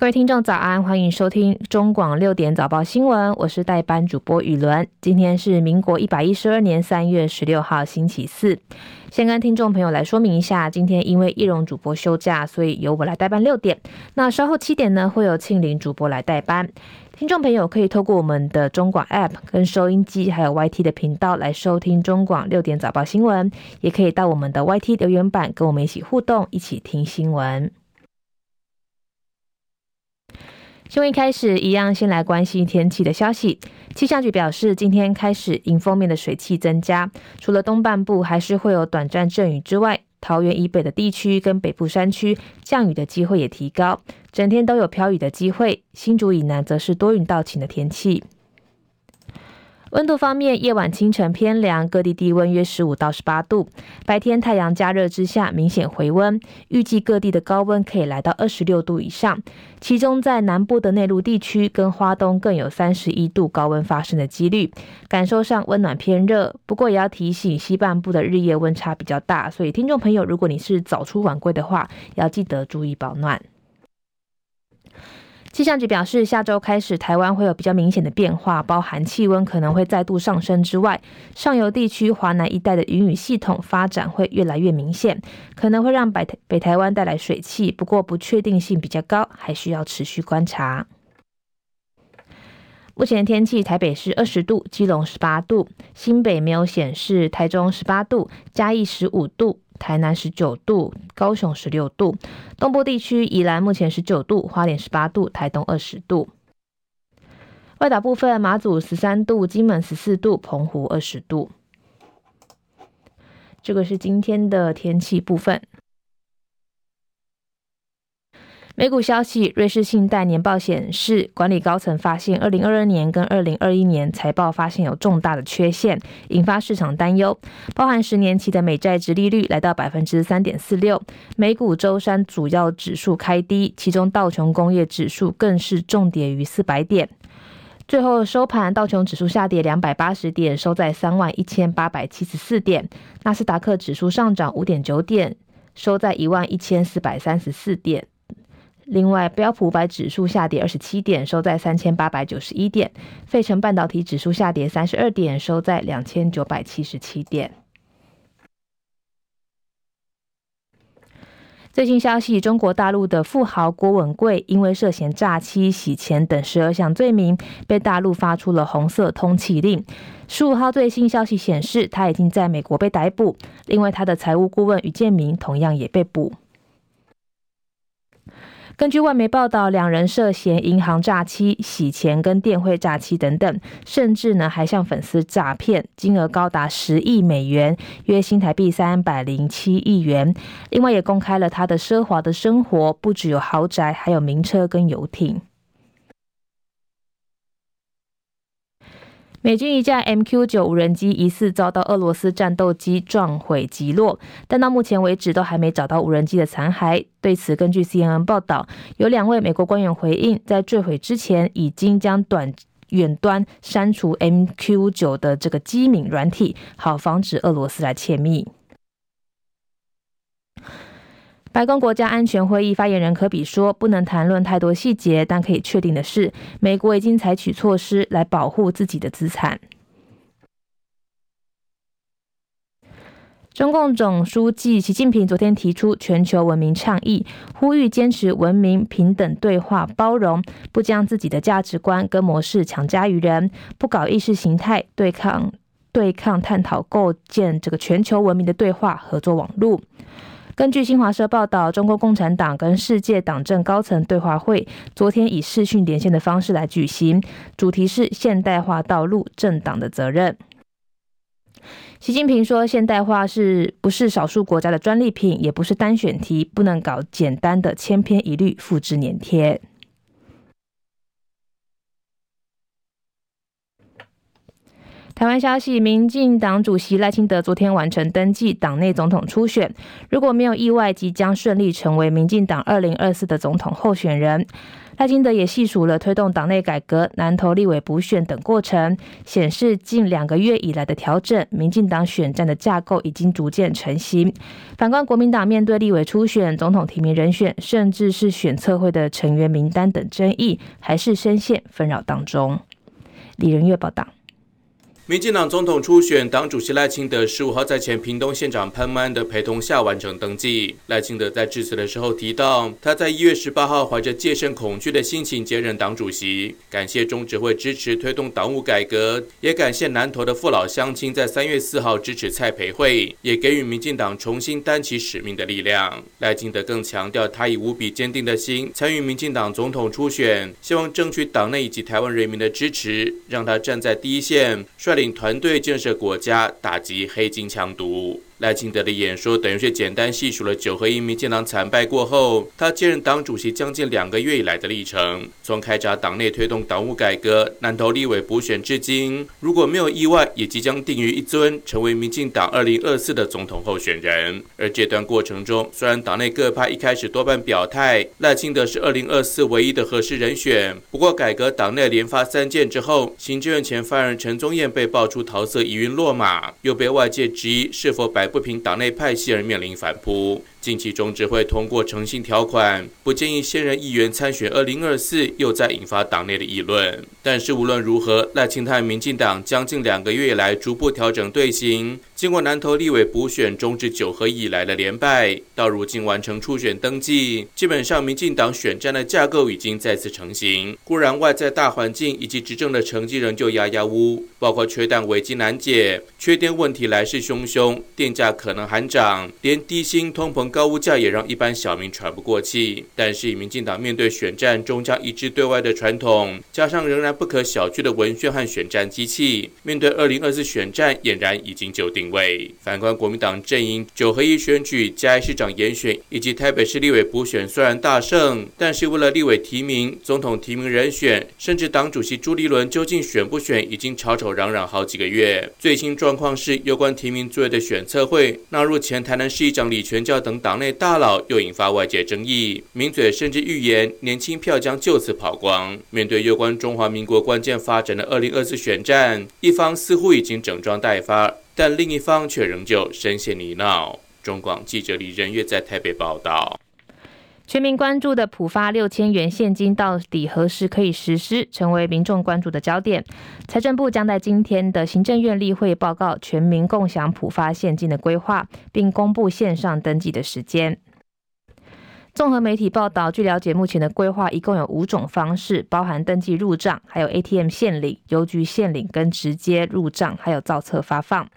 各位听众早安，欢迎收听中广六点早报新闻，我是代班主播雨伦。今天是民国一百一十二年三月十六号星期四。先跟听众朋友来说明一下，今天因为易容主播休假，所以由我来代班六点。那稍后七点呢，会有庆林主播来代班。听众朋友可以透过我们的中广 App 跟收音机，还有 YT 的频道来收听中广六点早报新闻，也可以到我们的 YT 留言板跟我们一起互动，一起听新闻。新闻一开始，一样先来关心天气的消息。气象局表示，今天开始迎风面的水汽增加，除了东半部还是会有短暂阵雨之外，桃园以北的地区跟北部山区降雨的机会也提高，整天都有飘雨的机会。新竹以南则是多云到晴的天气。温度方面，夜晚清晨偏凉，各地低温约十五到十八度。白天太阳加热之下，明显回温。预计各地的高温可以来到二十六度以上，其中在南部的内陆地区跟花东更有三十一度高温发生的几率。感受上温暖偏热，不过也要提醒西半部的日夜温差比较大，所以听众朋友，如果你是早出晚归的话，要记得注意保暖。气象局表示，下周开始台湾会有比较明显的变化，包含气温可能会再度上升之外，上游地区华南一带的云雨系统发展会越来越明显，可能会让北北台湾带来水汽，不过不确定性比较高，还需要持续观察。目前天气，台北市二十度，基隆十八度，新北没有显示，台中十八度，嘉义十五度。台南十九度，高雄十六度，东部地区宜兰目前十九度，花莲十八度，台东二十度。外岛部分，马祖十三度，金门十四度，澎湖二十度。这个是今天的天气部分。美股消息，瑞士信贷年报显示，管理高层发现，二零二二年跟二零二一年财报发现有重大的缺陷，引发市场担忧。包含十年期的美债殖利率来到百分之三点四六。美股周三主要指数开低，其中道琼工业指数更是重跌逾四百点。最后收盘，道琼指数下跌两百八十点，收在三万一千八百七十四点。纳斯达克指数上涨五点九点，收在一万一千四百三十四点。另外，标普五百指数下跌二十七点，收在三千八百九十一点；费城半导体指数下跌三十二点，收在两千九百七十七点。最新消息：中国大陆的富豪郭文贵因为涉嫌诈欺、洗钱等十二项罪名，被大陆发出了红色通缉令。十五号最新消息显示，他已经在美国被逮捕。另外，他的财务顾问于建民同样也被捕。根据外媒报道，两人涉嫌银行诈欺、洗钱跟电汇诈欺等等，甚至呢还向粉丝诈骗，金额高达十亿美元，约新台币三百零七亿元。另外也公开了他的奢华的生活，不只有豪宅，还有名车跟游艇。美军一架 MQ 九无人机疑似遭到俄罗斯战斗机撞毁击落，但到目前为止都还没找到无人机的残骸。对此，根据 CNN 报道，有两位美国官员回应，在坠毁之前已经将短远端删除 MQ 九的这个机敏软体，好防止俄罗斯来窃密。白宫国家安全会议发言人柯比说：“不能谈论太多细节，但可以确定的是，美国已经采取措施来保护自己的资产。”中共总书记习近平昨天提出全球文明倡议，呼吁坚持文明、平等、对话、包容，不将自己的价值观跟模式强加于人，不搞意识形态对抗、对抗探讨构建这个全球文明的对话合作网络。根据新华社报道，中国共产党跟世界党政高层对话会昨天以视讯连线的方式来举行，主题是现代化道路政党的责任。习近平说，现代化是不是少数国家的专利品，也不是单选题，不能搞简单的千篇一律、复制粘贴。台湾消息，民进党主席赖清德昨天完成登记党内总统初选，如果没有意外，即将顺利成为民进党二零二四的总统候选人。赖清德也细数了推动党内改革、南投立委补选等过程，显示近两个月以来的调整，民进党选战的架构已经逐渐成型。反观国民党，面对立委初选、总统提名人选，甚至是选测会的成员名单等争议，还是深陷纷扰当中。李仁月报道。民进党总统初选，党主席赖清德十五号在前屏东县长潘曼的陪同下完成登记。赖清德在致辞的时候提到，他在一月十八号怀着戒慎恐惧的心情接任党主席，感谢中执会支持推动党务改革，也感谢南投的父老乡亲在三月四号支持蔡培慧，也给予民进党重新担起使命的力量。赖清德更强调，他以无比坚定的心参与民进党总统初选，希望争取党内以及台湾人民的支持，让他站在第一线，率领。领团队建设国家，打击黑金强毒。赖清德的演说等于是简单细数了九合一民进党惨败过后，他接任党主席将近两个月以来的历程，从开闸党内推动党务改革、南投立委补选至今，如果没有意外，也即将定于一尊，成为民进党二零二四的总统候选人。而这段过程中，虽然党内各派一开始多半表态赖清德是二零二四唯一的合适人选，不过改革党内连发三箭之后，行政院前发言人陈宗彦被爆出桃色疑云落马，又被外界质疑是否摆。不平党内派系而面临反扑。近期中执会通过诚信条款，不建议现任议员参选二零二四，又再引发党内的议论。但是无论如何，赖清泰民进党将近两个月以来逐步调整队形，经过南投立委补选终止九合以来的连败，到如今完成初选登记，基本上民进党选战的架构已经再次成型。固然外在大环境以及执政的成绩仍旧压压乌，包括缺蛋危机难解，缺电问题来势汹汹，电价可能还涨，连低薪通膨。高物价也让一般小民喘不过气，但是以民进党面对选战终将一致对外的传统，加上仍然不可小觑的文宣和选战机器，面对二零二四选战俨然已经就定位。反观国民党阵营，九合一选举、嘉义市长严选以及台北市立委补选虽然大胜，但是为了立委提名、总统提名人选，甚至党主席朱立伦究竟选不选，已经吵吵嚷嚷好几个月。最新状况是，有关提名作业的选测会纳入前台南市议长李全教等。党内大佬又引发外界争议，名嘴甚至预言年轻票将就此跑光。面对有关中华民国关键发展的二零二四选战，一方似乎已经整装待发，但另一方却仍旧深陷泥淖。中广记者李仁月在台北报道。全民关注的普发六千元现金到底何时可以实施，成为民众关注的焦点。财政部将在今天的行政院例会报告全民共享普发现金的规划，并公布线上登记的时间。综合媒体报道，据了解，目前的规划一共有五种方式，包含登记入账、还有 ATM 现领、邮局现领跟直接入账，还有造册发放。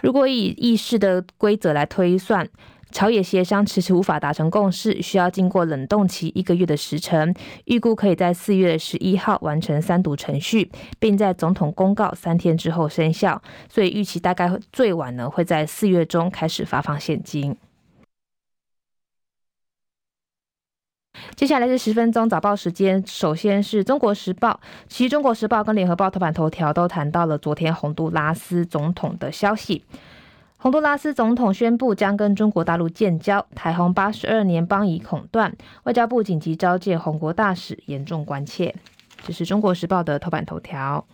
如果以议事的规则来推算，朝野协商迟迟无法达成共识，需要经过冷冻期一个月的时程，预估可以在四月十一号完成三读程序，并在总统公告三天之后生效。所以预期大概最晚呢会在四月中开始发放现金。接下来是十分钟早报时间，首先是中国时报，其实中国时报跟联合报头版头条都谈到了昨天洪都拉斯总统的消息。洪都拉斯总统宣布将跟中国大陆建交，台洪八十二年邦以恐断，外交部紧急召见洪国大使，严重关切。这是中国时报的头版头条。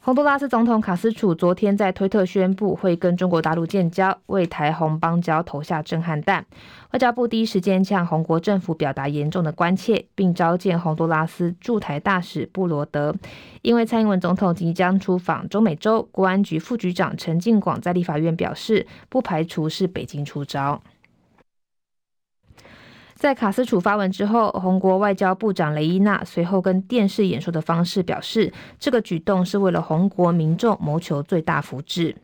洪都拉斯总统卡斯楚昨天在推特宣布会跟中国大陆建交，为台洪邦交投下震撼弹。外交部第一时间向洪国政府表达严重的关切，并召见洪都拉斯驻台大使布罗德。因为蔡英文总统即将出访中美洲，国安局副局长陈进广在立法院表示，不排除是北京出招。在卡斯楚发文之后，红国外交部长雷伊娜随后跟电视演说的方式表示，这个举动是为了红国民众谋求最大福祉。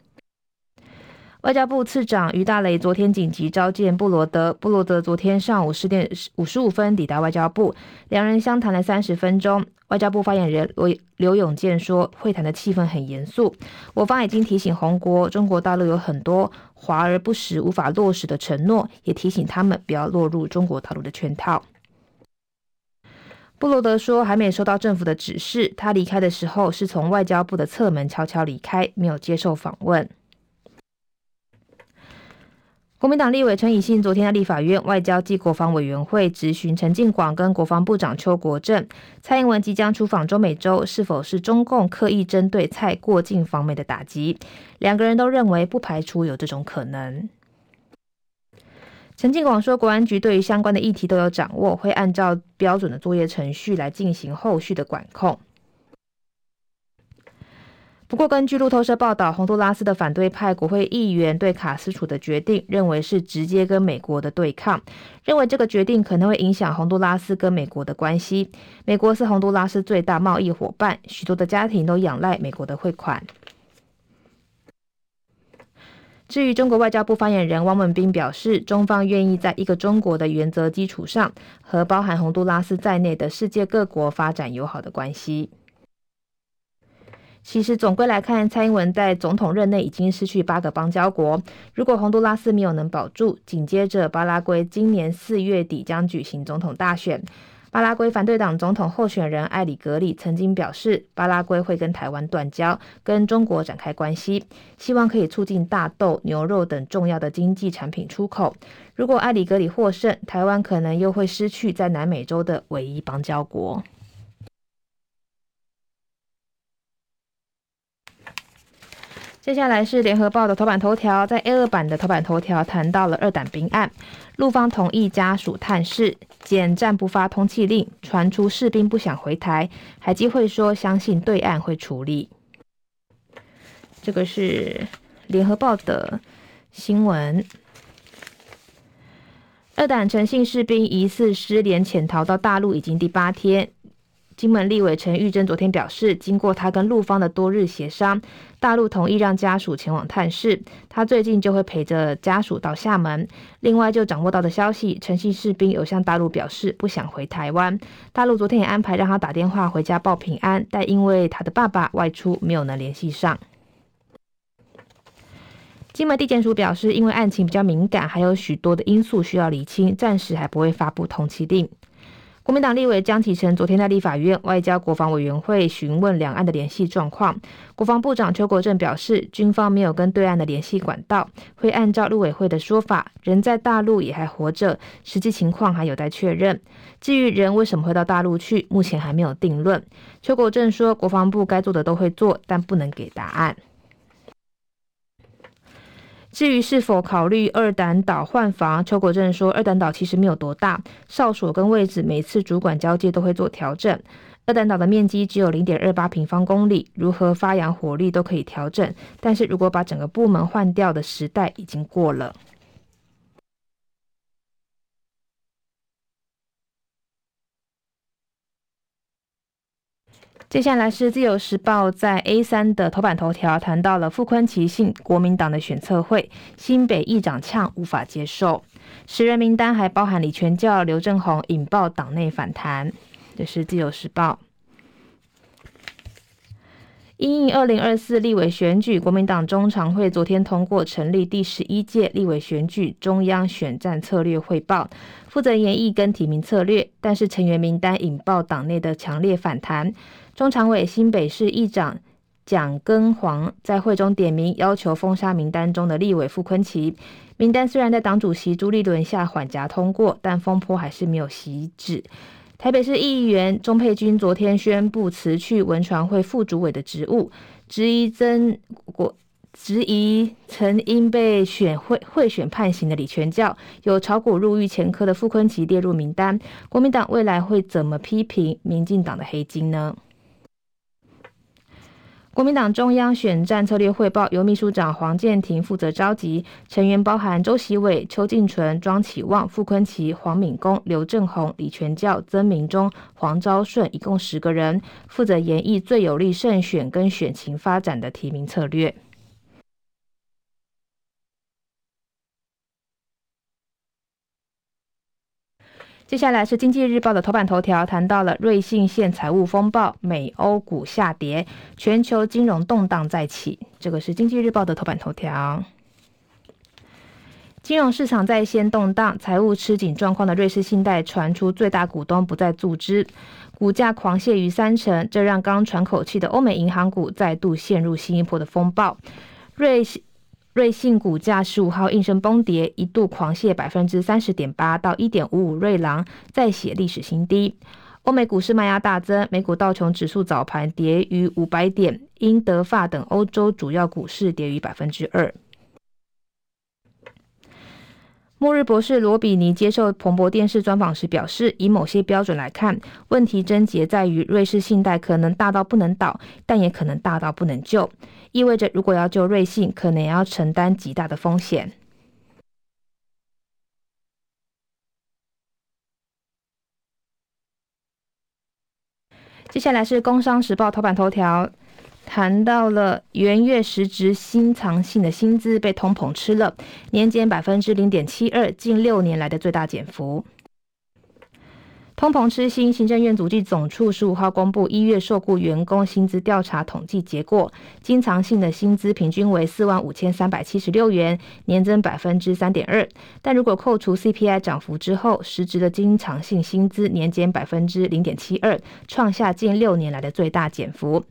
外交部次长于大雷昨天紧急召见布罗德，布罗德昨天上午十点五十五分抵达外交部，两人相谈了三十分钟。外交部发言人刘刘永健说，会谈的气氛很严肃，我方已经提醒红国，中国大陆有很多华而不实、无法落实的承诺，也提醒他们不要落入中国大陆的圈套。布罗德说，还没收到政府的指示，他离开的时候是从外交部的侧门悄悄离开，没有接受访问。国民党立委陈以信昨天在立法院外交暨国防委员会质询陈进广跟国防部长邱国正，蔡英文即将出访中美洲，是否是中共刻意针对蔡过境访美的打击？两个人都认为不排除有这种可能。陈进广说，国安局对于相关的议题都有掌握，会按照标准的作业程序来进行后续的管控。不过，根据路透社报道，洪都拉斯的反对派国会议员对卡斯楚的决定认为是直接跟美国的对抗，认为这个决定可能会影响洪都拉斯跟美国的关系。美国是洪都拉斯最大贸易伙伴，许多的家庭都仰赖美国的汇款。至于中国外交部发言人汪文斌表示，中方愿意在一个中国的原则基础上，和包含洪都拉斯在内的世界各国发展友好的关系。其实，总归来看，蔡英文在总统任内已经失去八个邦交国。如果洪都拉斯没有能保住，紧接着巴拉圭今年四月底将举行总统大选。巴拉圭反对党总统候选人艾里格里曾经表示，巴拉圭会跟台湾断交，跟中国展开关系，希望可以促进大豆、牛肉等重要的经济产品出口。如果艾里格里获胜，台湾可能又会失去在南美洲的唯一邦交国。接下来是联合报的头版头条，在 A 二版的头版头条谈到了二胆兵案，陆方同意家属探视，检暂不发通缉令，传出士兵不想回台，海基会说相信对岸会处理。这个是联合报的新闻，二胆诚信士兵疑似失联潜逃到大陆已经第八天。金门立委陈玉珍昨天表示，经过他跟陆方的多日协商，大陆同意让家属前往探视，他最近就会陪着家属到厦门。另外，就掌握到的消息，陈姓士兵有向大陆表示不想回台湾，大陆昨天也安排让他打电话回家报平安，但因为他的爸爸外出，没有能联系上。金门地检署表示，因为案情比较敏感，还有许多的因素需要厘清，暂时还不会发布通缉令。国民党立委江启臣昨天在立法院外交国防委员会询问两岸的联系状况，国防部长邱国正表示，军方没有跟对岸的联系管道，会按照陆委会的说法，人在大陆也还活着，实际情况还有待确认。至于人为什么会到大陆去，目前还没有定论。邱国正说，国防部该做的都会做，但不能给答案。至于是否考虑二胆岛换防，邱国正说，二胆岛其实没有多大，哨所跟位置每次主管交接都会做调整。二胆岛的面积只有零点二八平方公里，如何发扬火力都可以调整，但是如果把整个部门换掉的时代已经过了。接下来是自由时报在 A 三的头版头条谈到了傅昆萁信国民党的选测会，新北议长呛无法接受，十人名单还包含李全教、刘正鸿，引爆党内反弹。这是自由时报。因应二零二四立委选举，国民党中常会昨天通过成立第十一届立委选举中央选战策略汇报，负责研议跟提名策略，但是成员名单引爆党内的强烈反弹。中常委新北市议长蒋根煌在会中点名，要求封杀名单中的立委傅崐萁。名单虽然在党主席朱立伦下缓颊通过，但风波还是没有熄止。台北市议员钟沛君昨天宣布辞去文传会副主委的职务，质疑曾国质疑曾因被选会贿选判刑的李全教，有炒股入狱前科的傅坤琪列入名单。国民党未来会怎么批评民进党的黑金呢？国民党中央选战策略汇报由秘书长黄建庭负责召集，成员包含周锡伟、邱进纯、庄启旺、傅坤奇、黄敏公、刘正宏、李全教、曾明忠、黄昭顺，一共十个人，负责研议最有利胜选跟选情发展的提名策略。接下来是《经济日报》的头版头条，谈到了瑞信现财务风暴，美欧股下跌，全球金融动荡再起。这个是《经济日报》的头版头条。金融市场再掀动荡，财务吃紧状况的瑞士信贷传出最大股东不再组织，股价狂泻逾三成，这让刚喘口气的欧美银行股再度陷入新一波的风暴。瑞瑞信股价十五号应声崩跌，一度狂泻百分之三十点八到一点五五瑞郎，再写历史新低。欧美股市卖压大增，美股道琼指数早盘跌逾五百点，英德法等欧洲主要股市跌逾百分之二。末日博士罗比尼接受彭博电视专访时表示，以某些标准来看，问题症结在于瑞士信贷可能大到不能倒，但也可能大到不能救，意味着如果要救瑞信，可能要承担极大的风险。接下来是《工商时报》头版头条。谈到了元月实值新藏性的薪资被通膨吃了，年减百分之零点七二，近六年来的最大减幅。通膨之星，行政院主计总处十五号公布一月受雇员工薪资调查统计结果，经常性的薪资平均为四万五千三百七十六元，年增百分之三点二。但如果扣除 CPI 涨幅之后，实质的经常性薪资年减百分之零点七二，创下近六年来的最大减幅。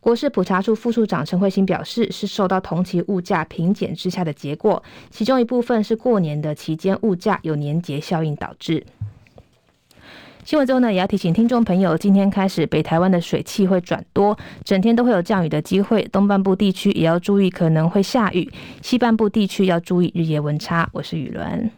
国势普查处副处长陈慧欣表示，是受到同期物价平减之下的结果，其中一部分是过年的期间物价有年节效应导致。新闻之后呢，也要提醒听众朋友，今天开始北台湾的水汽会转多，整天都会有降雨的机会，东半部地区也要注意可能会下雨，西半部地区要注意日夜温差。我是雨伦。